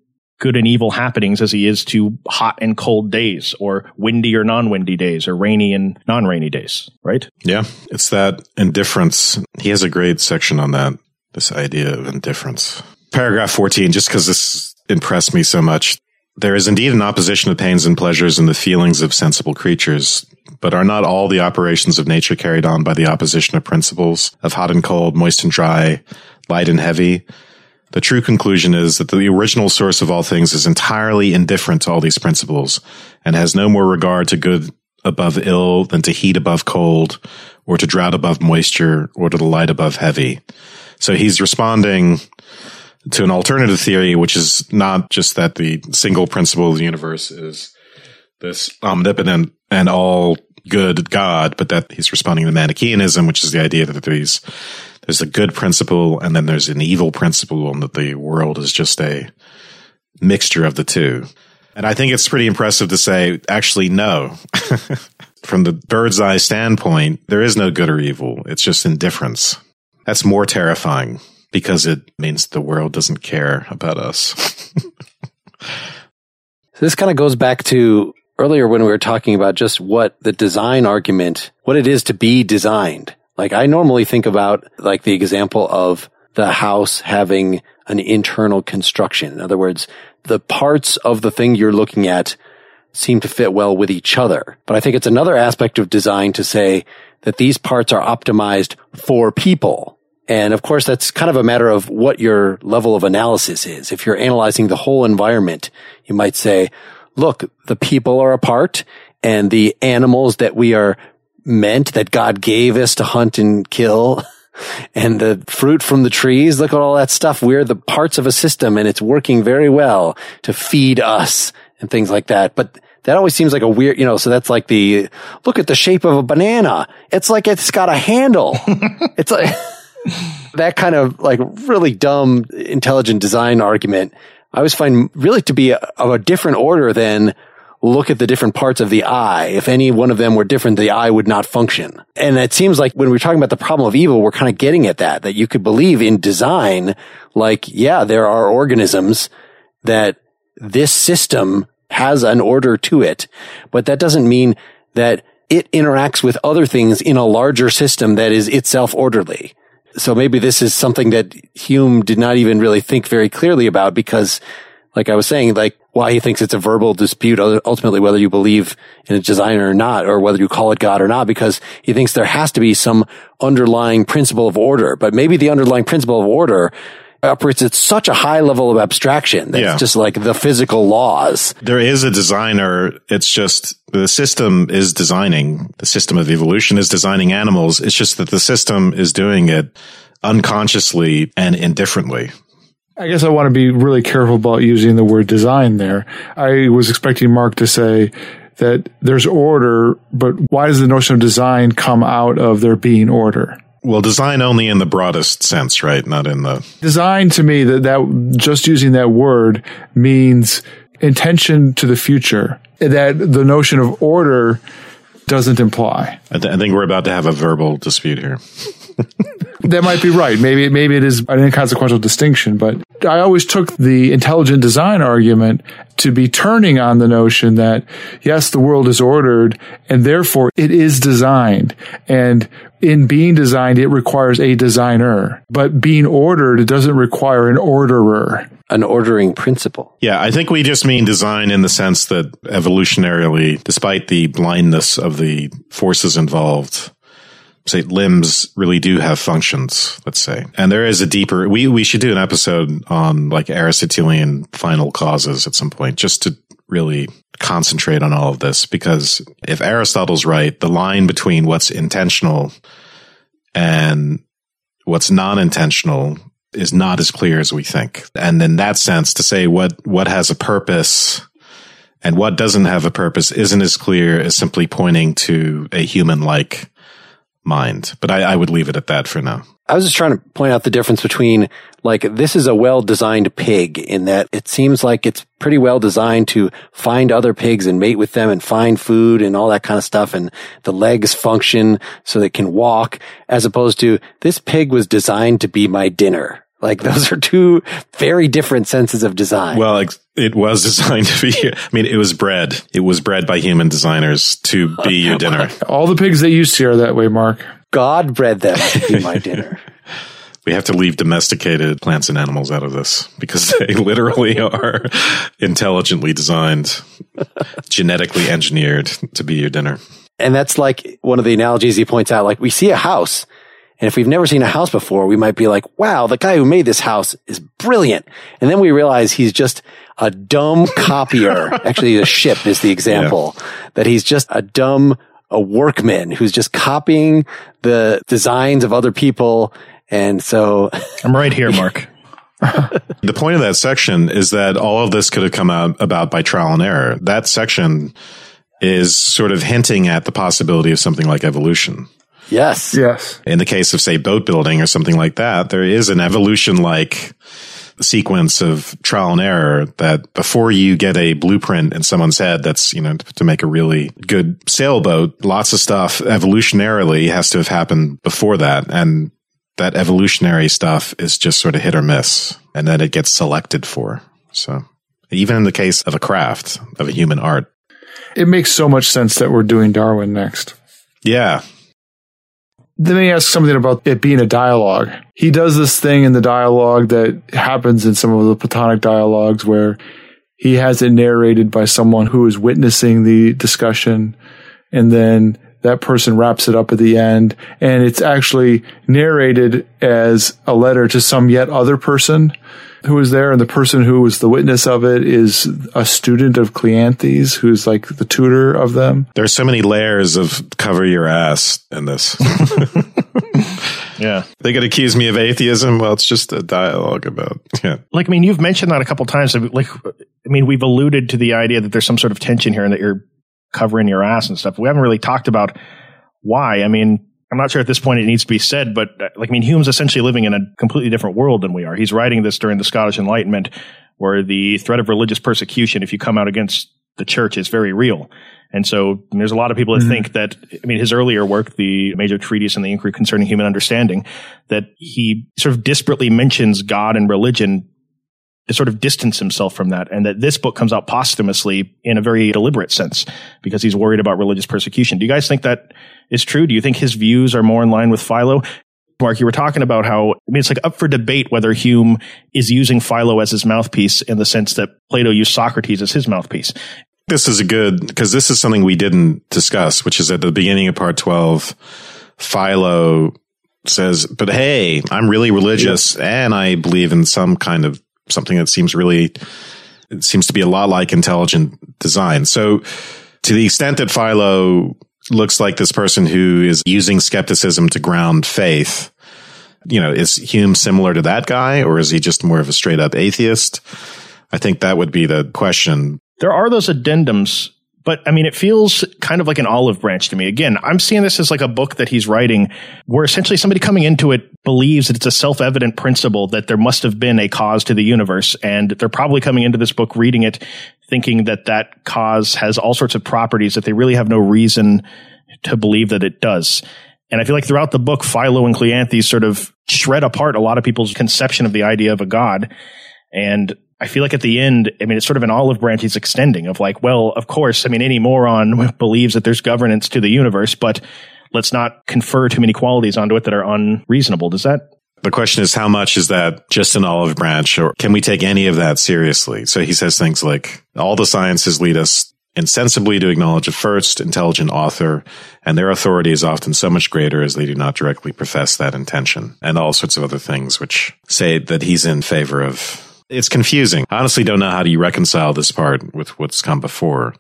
good and evil happenings as he is to hot and cold days or windy or non-windy days or rainy and non-rainy days, right? Yeah. It's that indifference. He has a great section on that, this idea of indifference. Paragraph 14, just because this impressed me so much. There is indeed an opposition of pains and pleasures in the feelings of sensible creatures, but are not all the operations of nature carried on by the opposition of principles of hot and cold, moist and dry, light and heavy? The true conclusion is that the original source of all things is entirely indifferent to all these principles and has no more regard to good above ill than to heat above cold or to drought above moisture or to the light above heavy. So he's responding to an alternative theory, which is not just that the single principle of the universe is this omnipotent and all good God, but that he's responding to Manichaeanism, which is the idea that these there's a good principle and then there's an evil principle and that the world is just a mixture of the two. And I think it's pretty impressive to say, actually, no. From the bird's eye standpoint, there is no good or evil. It's just indifference. That's more terrifying because it means the world doesn't care about us. so this kind of goes back to earlier when we were talking about just what the design argument, what it is to be designed. Like I normally think about like the example of the house having an internal construction. In other words, the parts of the thing you're looking at seem to fit well with each other. But I think it's another aspect of design to say that these parts are optimized for people. And of course, that's kind of a matter of what your level of analysis is. If you're analyzing the whole environment, you might say, look, the people are a part and the animals that we are meant that God gave us to hunt and kill and the fruit from the trees. Look at all that stuff. We're the parts of a system and it's working very well to feed us and things like that. But that always seems like a weird, you know, so that's like the, look at the shape of a banana. It's like it's got a handle. it's like that kind of like really dumb intelligent design argument. I always find really to be a, of a different order than look at the different parts of the eye. If any one of them were different, the eye would not function. And it seems like when we're talking about the problem of evil, we're kind of getting at that, that you could believe in design, like, yeah, there are organisms that this system has an order to it, but that doesn't mean that it interacts with other things in a larger system that is itself orderly. So maybe this is something that Hume did not even really think very clearly about because like I was saying, like why he thinks it's a verbal dispute ultimately whether you believe in a designer or not, or whether you call it God or not, because he thinks there has to be some underlying principle of order. But maybe the underlying principle of order operates at such a high level of abstraction that Yeah. it's just like the physical laws. There is a designer. It's just the system is designing, the system of evolution is designing animals. It's just that the system is doing it unconsciously and indifferently. I guess I want to be really careful about using the word design there. I was expecting Mark to say that there's order, but why does the notion of design come out of there being order? Well, design only in the broadest sense, right? Not in the, Design to me that, that just using that word means intention to the future that the notion of order doesn't imply. I, th- I think we're about to have a verbal dispute here. That might be right. Maybe maybe it is an inconsequential distinction, but I always took the intelligent design argument to be turning on the notion that yes, the world is ordered and therefore it is designed. And in being designed, it requires a designer. But being ordered, it doesn't require an orderer. An ordering principle. Yeah, I think we just mean design in the sense that evolutionarily, despite the blindness of the forces involved, say limbs really do have functions, let's say. And there is a deeper, we, we should do an episode on like Aristotelian final causes at some point, just to really concentrate on all of this. Because if Aristotle's right, the line between what's intentional and what's non-intentional is not as clear as we think. And in that sense, to say what, what has a purpose and what doesn't have a purpose isn't as clear as simply pointing to a human-like mind. But I, I would leave it at that for now. I was just trying to point out the difference between like this is a well designed pig in that it seems like it's pretty well designed to find other pigs and mate with them and find food and all that kind of stuff. And the legs function so it can walk as opposed to this pig was designed to be my dinner. Like those are two very different senses of design. Well, like, it was designed to be, I mean, it was bred. It was bred by human designers to be your dinner. All the pigs that you see are that way, Mark. God bred them to be my dinner. We have to leave domesticated plants and animals out of this because they literally are intelligently designed, genetically engineered to be your dinner. And that's like one of the analogies he points out. Like we see a house and if we've never seen a house before, we might be like, wow, the guy who made this house is brilliant. And then we realize he's just a dumb copier. Actually, the ship is the example that he's just a dumb, a workman who's just copying the designs of other people. And so I'm right here, Mark. The point of that section is that all of this could have come out about by trial and error. That section is sort of hinting at the possibility of something like evolution. Yes, Yes. In the case of, say, boat building or something like that, there is an evolution like sequence of trial and error that before you get a blueprint in someone's head that's, you know, to make a really good sailboat, lots of stuff evolutionarily has to have happened before that. And that evolutionary stuff is just sort of hit or miss and then it gets selected for. So even in the case of a craft, of a human art. It makes so much sense that we're doing Darwin next. Yeah. Let he asks something about it being a dialogue. He does this thing in the dialogue that happens in some of the Platonic dialogues where he has it narrated by someone who is witnessing the discussion and then that person wraps it up at the end and it's actually narrated as a letter to some yet other person who was there and the person who was the witness of it is a student of Cleanthes who's like the tutor of them. There's so many layers of cover your ass in this. Yeah. They could accuse me of atheism. Well, it's just a dialogue about, yeah. Like, I mean, you've mentioned that a couple times. Like, I mean, we've alluded to the idea that there's some sort of tension here and that you're covering your ass and stuff. We haven't really talked about why. I mean, I'm not sure at this point it needs to be said, but uh, like, I mean, Hume's essentially living in a completely different world than we are. He's writing this during the Scottish Enlightenment, where the threat of religious persecution, if you come out against the church, is very real. And so there's a lot of people that think that, I mean, his earlier work, the major treatise on the inquiry concerning human understanding, that he sort of disparately mentions God and religion to sort of distance himself from that. And that this book comes out posthumously in a very deliberate sense because he's worried about religious persecution. Do you guys think that is true? Do you think his views are more in line with Philo? Mark, you were talking about how, I mean, it's like up for debate whether Hume is using Philo as his mouthpiece in the sense that Plato used Socrates as his mouthpiece. This is a good, because this is something we didn't discuss, which is at the beginning of part 12, Philo says, but hey, I'm really religious and I believe in some kind of something that seems really, seems to be a lot like intelligent design. So to the extent that Philo looks like this person who is using skepticism to ground faith, you know, is Hume similar to that guy or is he just more of a straight up atheist? I think that would be the question. There are those addendums but I mean, it feels kind of like an olive branch to me. Again, I'm seeing this as like a book that he's writing where essentially somebody coming into it believes that it's a self-evident principle that there must have been a cause to the universe. And they're probably coming into this book reading it thinking that that cause has all sorts of properties that they really have no reason to believe that it does. And I feel like throughout the book, Philo and Cleanthes sort of shred apart a lot of people's conception of the idea of a God. And I feel like at the end, I mean, it's sort of an olive branch he's extending of like, well, of course, I mean, any moron believes that there's governance to the universe, but let's not confer too many qualities onto it that are unreasonable. Does that? The question is, how much is that just an olive branch or can we take any of that seriously? So he says things like, all the sciences lead us insensibly to acknowledge a first intelligent author, and their authority is often so much greater as they do not directly profess that intention, and all sorts of other things which say that he's in favor of it's confusing. I honestly don't know how do you reconcile this part with what's come before.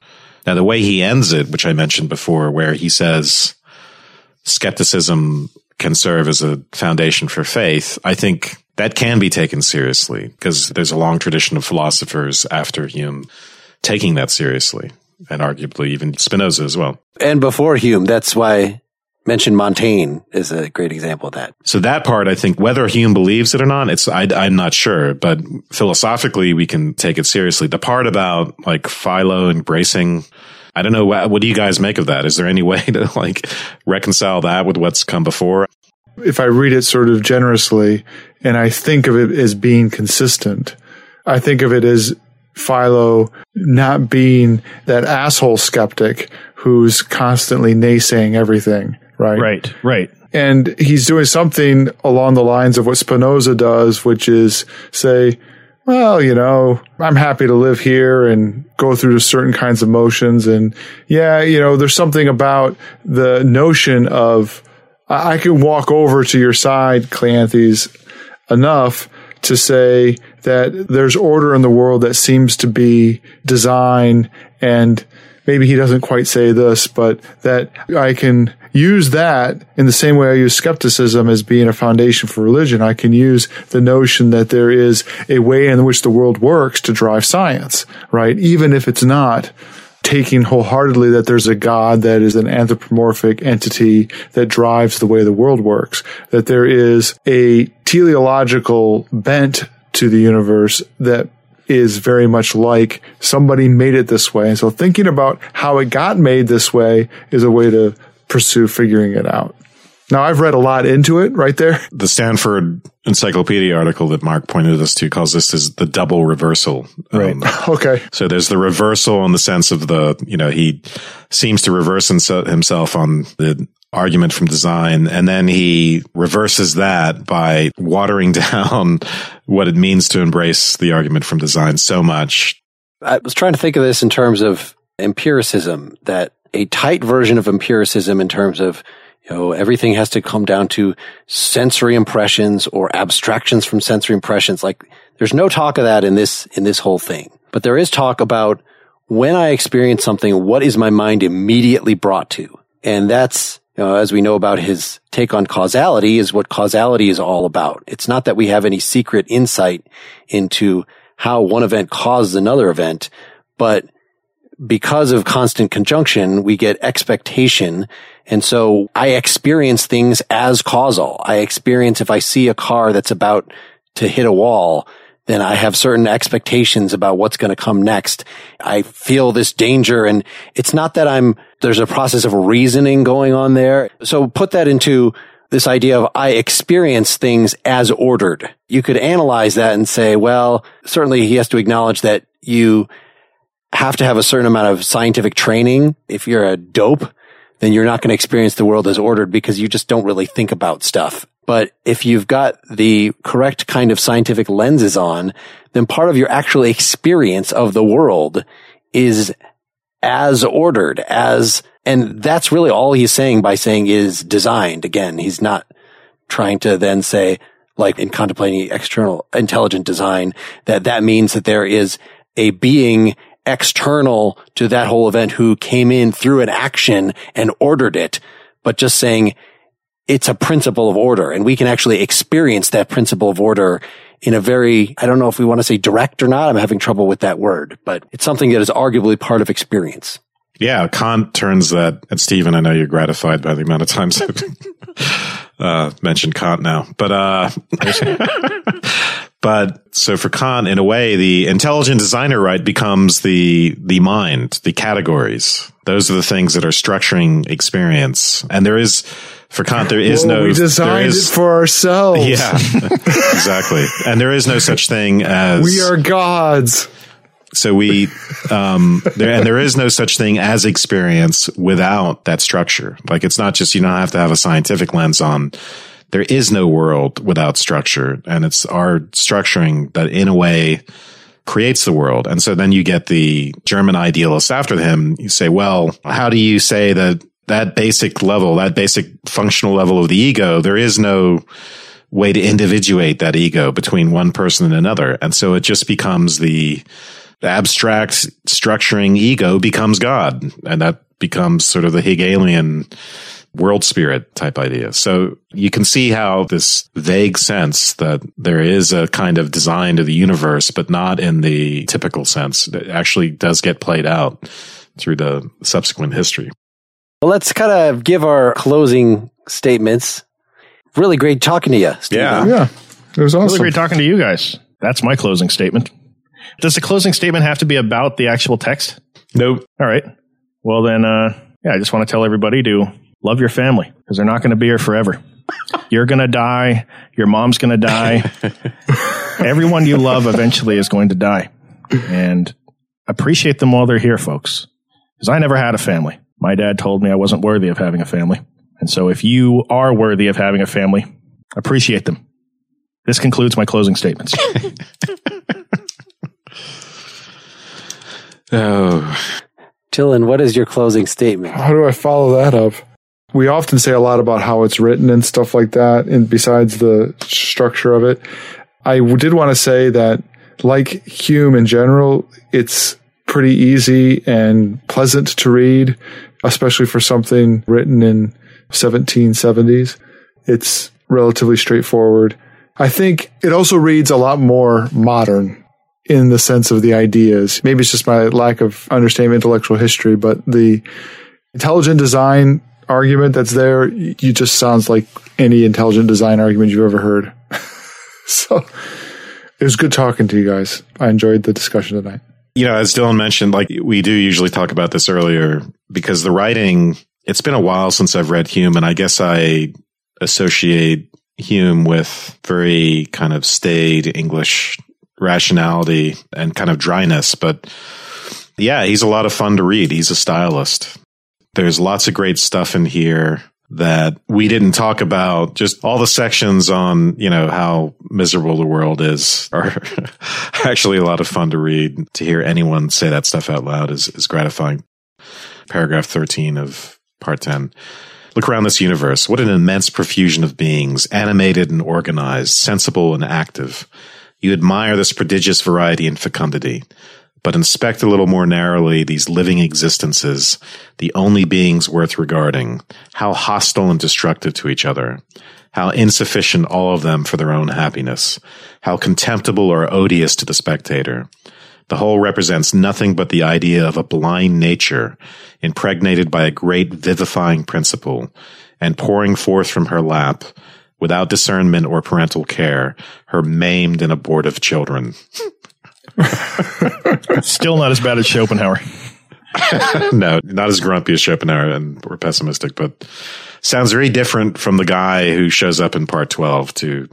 Now, the way he ends it, which I mentioned before, where he says skepticism can serve as a foundation for faith, I think that can be taken seriously because there's a long tradition of philosophers after Hume taking that seriously and arguably even Spinoza as well. And before Hume, that's why mentioned Montaigne is a great example of that. So that part, I think, whether Hume believes it or not, it's I, am not sure, but philosophically, we can take it seriously. The part about like Philo embracing, I don't know, what, what do you guys make of that? Is there any way to like reconcile that with what's come before? If I read it sort of generously, and I think of it as being consistent, I think of it as Philo not being that asshole skeptic who's constantly naysaying everything right? Right, right. And he's doing something along the lines of what Spinoza does, which is say, well, you know, I'm happy to live here and go through certain kinds of motions. And yeah, you know, there's something about the notion of I can walk over to your side, Cleanthes, enough to say that there's order in the world that seems to be design and maybe he doesn't quite say this, but that I can use that in the same way I use skepticism as being a foundation for religion. I can use the notion that there is a way in which the world works to drive science, right? Even if it's not taking wholeheartedly that there's a God that is an anthropomorphic entity that drives the way the world works, that there is a teleological bent to the universe that is very much like somebody made it this way. And so thinking about how it got made this way is a way to pursue figuring it out. Now I've read a lot into it right there. The Stanford Encyclopedia article that Mark pointed us to calls this as the double reversal. Right. Um, okay. So there's the reversal in the sense of the, you know, he seems to reverse himself on the argument from design. And then he reverses that by watering down what it means to embrace the argument from design so much. I was trying to think of this in terms of empiricism that a tight version of empiricism in terms of you know, everything has to come down to sensory impressions or abstractions from sensory impressions. Like there's no talk of that in this, in this whole thing. But there is talk about when I experience something, what is my mind immediately brought to? And that's, you know, as we know about his take on causality is what causality is all about. It's not that we have any secret insight into how one event causes another event, but because of constant conjunction, we get expectation. And so I experience things as causal. I experience if I see a car that's about to hit a wall, then I have certain expectations about what's going to come next. I feel this danger and it's not that I'm, there's a process of reasoning going on there. So put that into this idea of I experience things as ordered. You could analyze that and say, well, certainly he has to acknowledge that you have to have a certain amount of scientific training. If you're a dope, then you're not going to experience the world as ordered because you just don't really think about stuff. But if you've got the correct kind of scientific lenses on, then part of your actual experience of the world is as ordered as, and that's really all he's saying by saying is designed. Again, he's not trying to then say, like in contemplating external intelligent design, that that means that there is a being external to that whole event who came in through an action and ordered it, but just saying it's a principle of order and we can actually experience that principle of order in a very, I don't know if we want to say direct or not. I'm having trouble with that word, but it's something that is arguably part of experience. Yeah, Kant turns that, and Stephen, I know you're gratified by the amount of times I've uh, mentioned Kant now, but, uh, but so for Kant, in a way, the intelligent designer, right, becomes the, the mind, the categories. Those are the things that are structuring experience. And there is, for Kant, there is no, we designed is, it for ourselves. yeah, exactly. And there is no such thing as We are gods. so we, um, there, and there is no such thing as experience without that structure. Like it's not just, you don't have to have a scientific lens on. There is no world without structure. And it's our structuring that in a way creates the world. And so then you get the German idealists after him. You say, well, how do you say that that basic level, that basic functional level of the ego, there is no way to individuate that ego between one person and another. And so it just becomes the, the abstract structuring ego becomes God. And that becomes sort of the Hegelian world spirit type idea. So you can see how this vague sense that there is a kind of design to the universe, but not in the typical sense that actually does get played out through the subsequent history. Well, let's kind of give our closing statements. Really great talking to you. Stephen. Yeah. Yeah. It was Really awesome. great talking to you guys. That's my closing statement. Does the closing statement have to be about the actual text? Nope. All right. Well, then, uh, yeah, I just want to tell everybody to love your family because they're not going to be here forever. You're going to die. Your mom's going to die. Everyone you love eventually is going to die. And appreciate them while they're here, folks. Because I never had a family. My dad told me I wasn't worthy of having a family. And so if you are worthy of having a family, appreciate them. This concludes my closing statements. Oh, Dylan, what is your closing statement? How do I follow that up? We often say a lot about how it's written and stuff like that, and besides the structure of it, I did want to say that, like Hume in general, it's pretty easy and pleasant to read, especially for something written in 1770s. It's relatively straightforward. I think it also reads a lot more modern in the sense of the ideas. Maybe it's just my lack of understanding of intellectual history, but the intelligent design argument that's there, you just sounds like any intelligent design argument you've ever heard. so it was good talking to you guys. I enjoyed the discussion tonight. you know, as Dylan mentioned, like we do usually talk about this earlier because the writing, it's been a while since I've read Hume and I guess I associate Hume with very kind of staid English rationality and kind of dryness. But yeah, he's a lot of fun to read. He's a stylist. There's lots of great stuff in here that we didn't talk about. Just all the sections on, you know, how miserable the world is are actually a lot of fun to read. To hear anyone say that stuff out loud is, is gratifying. Paragraph 13 of part 10. Look around this universe. What an immense profusion of beings, animated and organized, sensible and active. You admire this prodigious variety and fecundity, but inspect a little more narrowly these living existences, the only beings worth regarding, how hostile and destructive to each other, how insufficient all of them for their own happiness, how contemptible or odious to the spectator. The whole represents nothing but the idea of a blind nature, impregnated by a great vivifying principle, and pouring forth from her lap, without discernment or parental care, her maimed and abortive children. Still not as bad as Schopenhauer. no, not as grumpy as Schopenhauer, and we're pessimistic, but sounds very different from the guy who shows up in part 12 to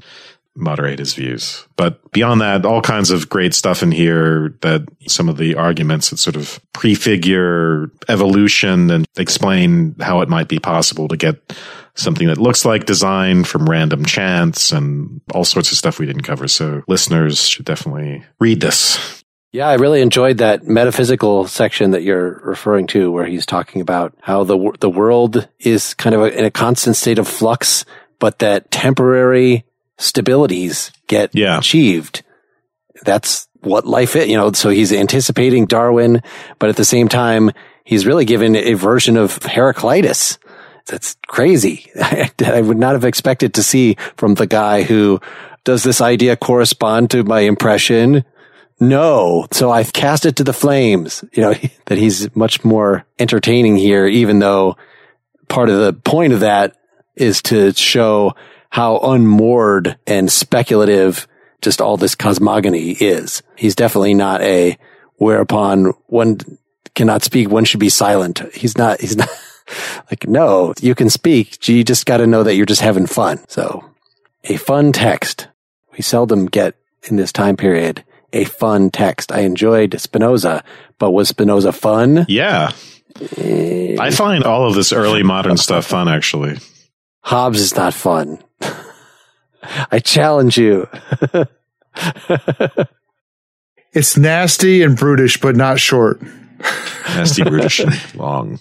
moderate his views. But beyond that, all kinds of great stuff in here that some of the arguments that sort of prefigure evolution and explain how it might be possible to get something that looks like design from random chance and all sorts of stuff we didn't cover. So listeners should definitely read this. Yeah, I really enjoyed that metaphysical section that you're referring to, where he's talking about how the the world is kind of a, in a constant state of flux, but that temporary stabilities get Yeah. achieved. That's what life is, you know, so he's anticipating Darwin, but at the same time, he's really given a version of Heraclitus. That's crazy. I would not have expected to see from the guy who does this idea correspond to my impression? No. So I've cast it to the flames, you know, that he's much more entertaining here, even though part of the point of that is to show how unmoored and speculative just all this cosmogony is. He's definitely not a whereupon one cannot speak, one should be silent. He's not, he's not like, no, you can speak. You just got to know that you're just having fun. So a fun text. We seldom get in this time period a fun text. I enjoyed Spinoza, but was Spinoza fun? Yeah. I eh. find all of this early modern stuff fun, actually. Hobbes is not fun. I challenge you. It's nasty and brutish, but not short. Nasty, brutish, and long.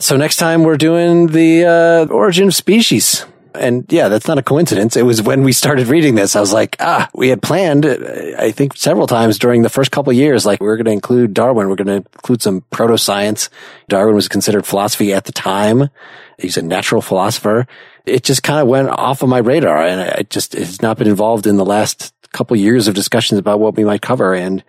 So next time we're doing the uh, origin of species. And yeah, that's not a coincidence. It was when we started reading this, I was like, ah, we had planned, uh, I think several times during the first couple years, like we were going to include Darwin. We're going to include some proto science. Darwin was considered philosophy at the time. He's a natural philosopher. It just kind of went off of my radar and I just, it's not been involved in the last couple years of discussions about what we might cover. And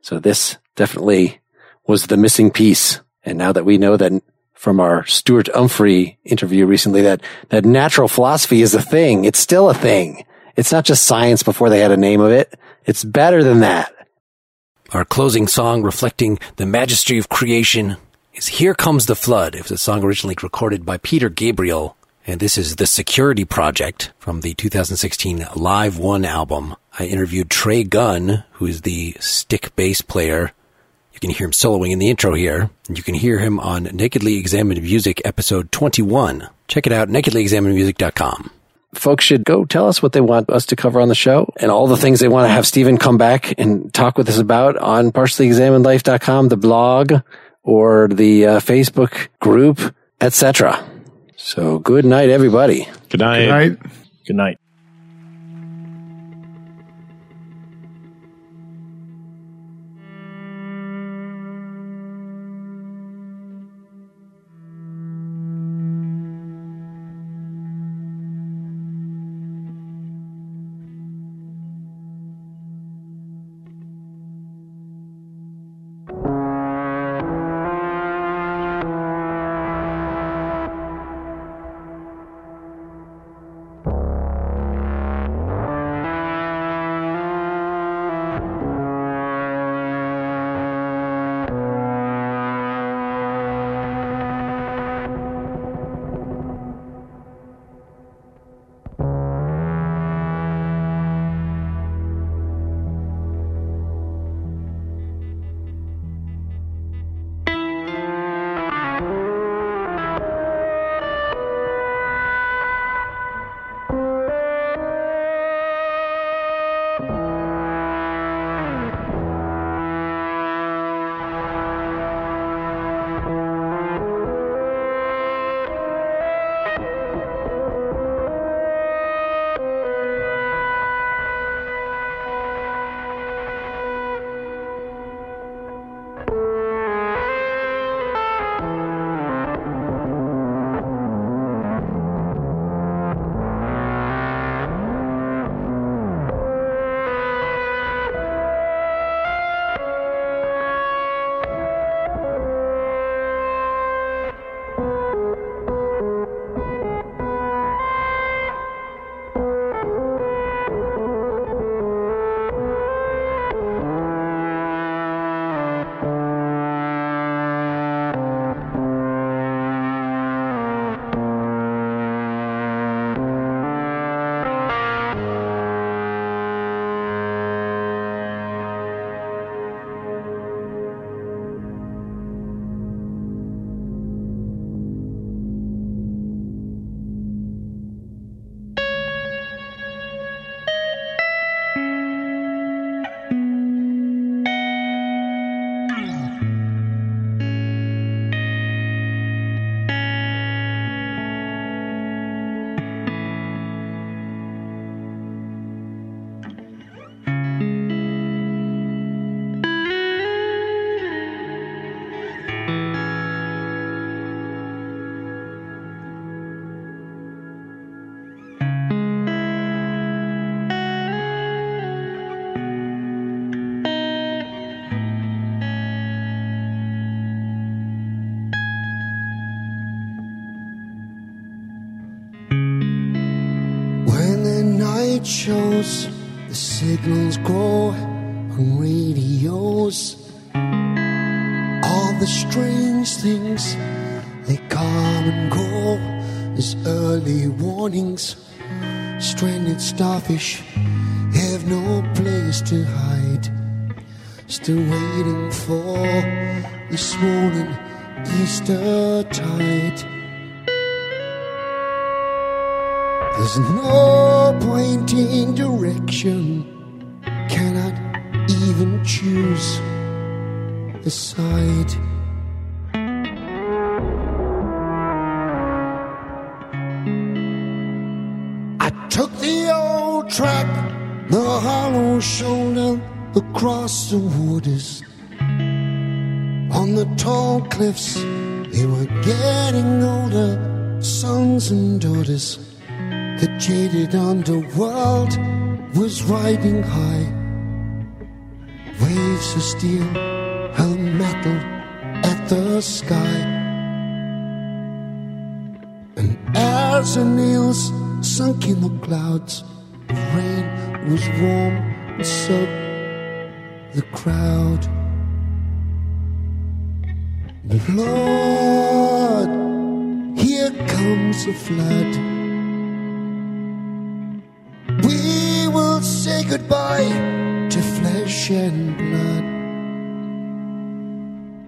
so this definitely was the missing piece. And now that we know that from our Stuart Humphrey interview recently that, that natural philosophy is a thing. It's still a thing. It's not just science before they had a name of it. It's better than that. Our closing song reflecting the majesty of creation is Here Comes the Flood. It was a song originally recorded by Peter Gabriel. And this is The Security Project from the 2016 Live One album. I interviewed Trey Gunn, who is the stick bass player you can hear him soloing in the intro here. And you can hear him on Nakedly Examined Music episode 21. Check it out, nakedlyexaminedmusic.com. Folks should go tell us what they want us to cover on the show and all the things they want to have Stephen come back and talk with us about on partiallyexaminedlife.com, the blog or the uh, Facebook group, etc. So good night, everybody. Good night. Good night. Good night. night the swollen Easter tide. There's no point in direction, cannot even choose a side. I took the old track, the hollow shoulder across the waters. On the tall cliffs, they were getting older, sons and daughters. The jaded underworld was riding high. Waves of steel held metal at the sky. And as the nails sunk in the clouds, the rain was warm and soaked the crowd. Lord, here comes a flood. We will say goodbye to flesh and blood.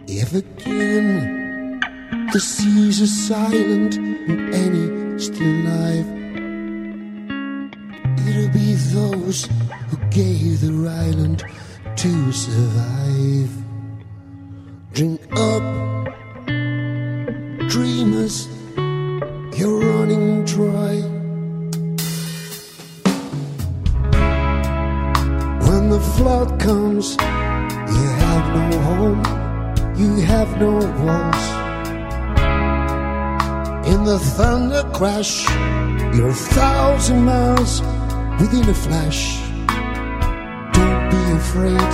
If again the seas are silent and any still alive, it'll be those who gave their island to survive. Drink up, dreamers, you're running dry. When the flood comes, you have no home, you have no walls. In the thunder crash, you're a thousand miles within a flash. Don't be afraid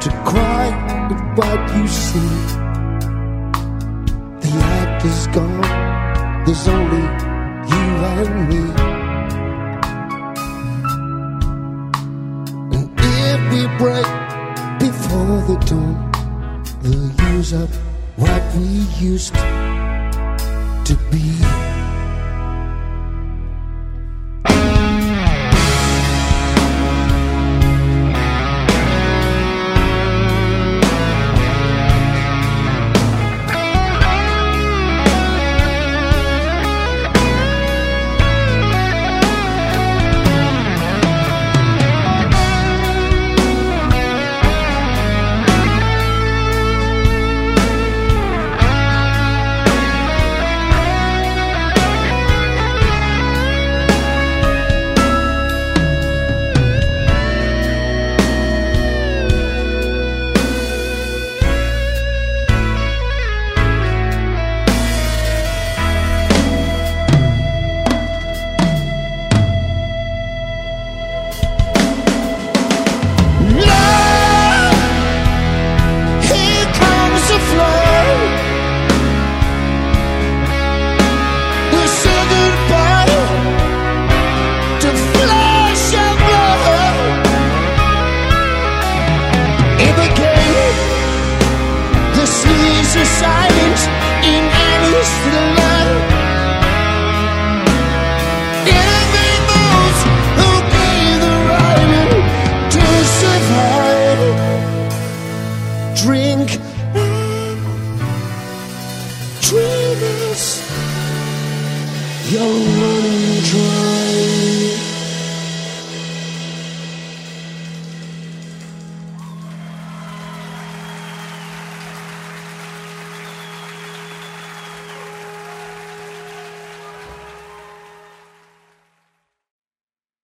to cry at what you see. The act is gone, there's only you and me. And if we break before the dawn, we'll use up what we used to be.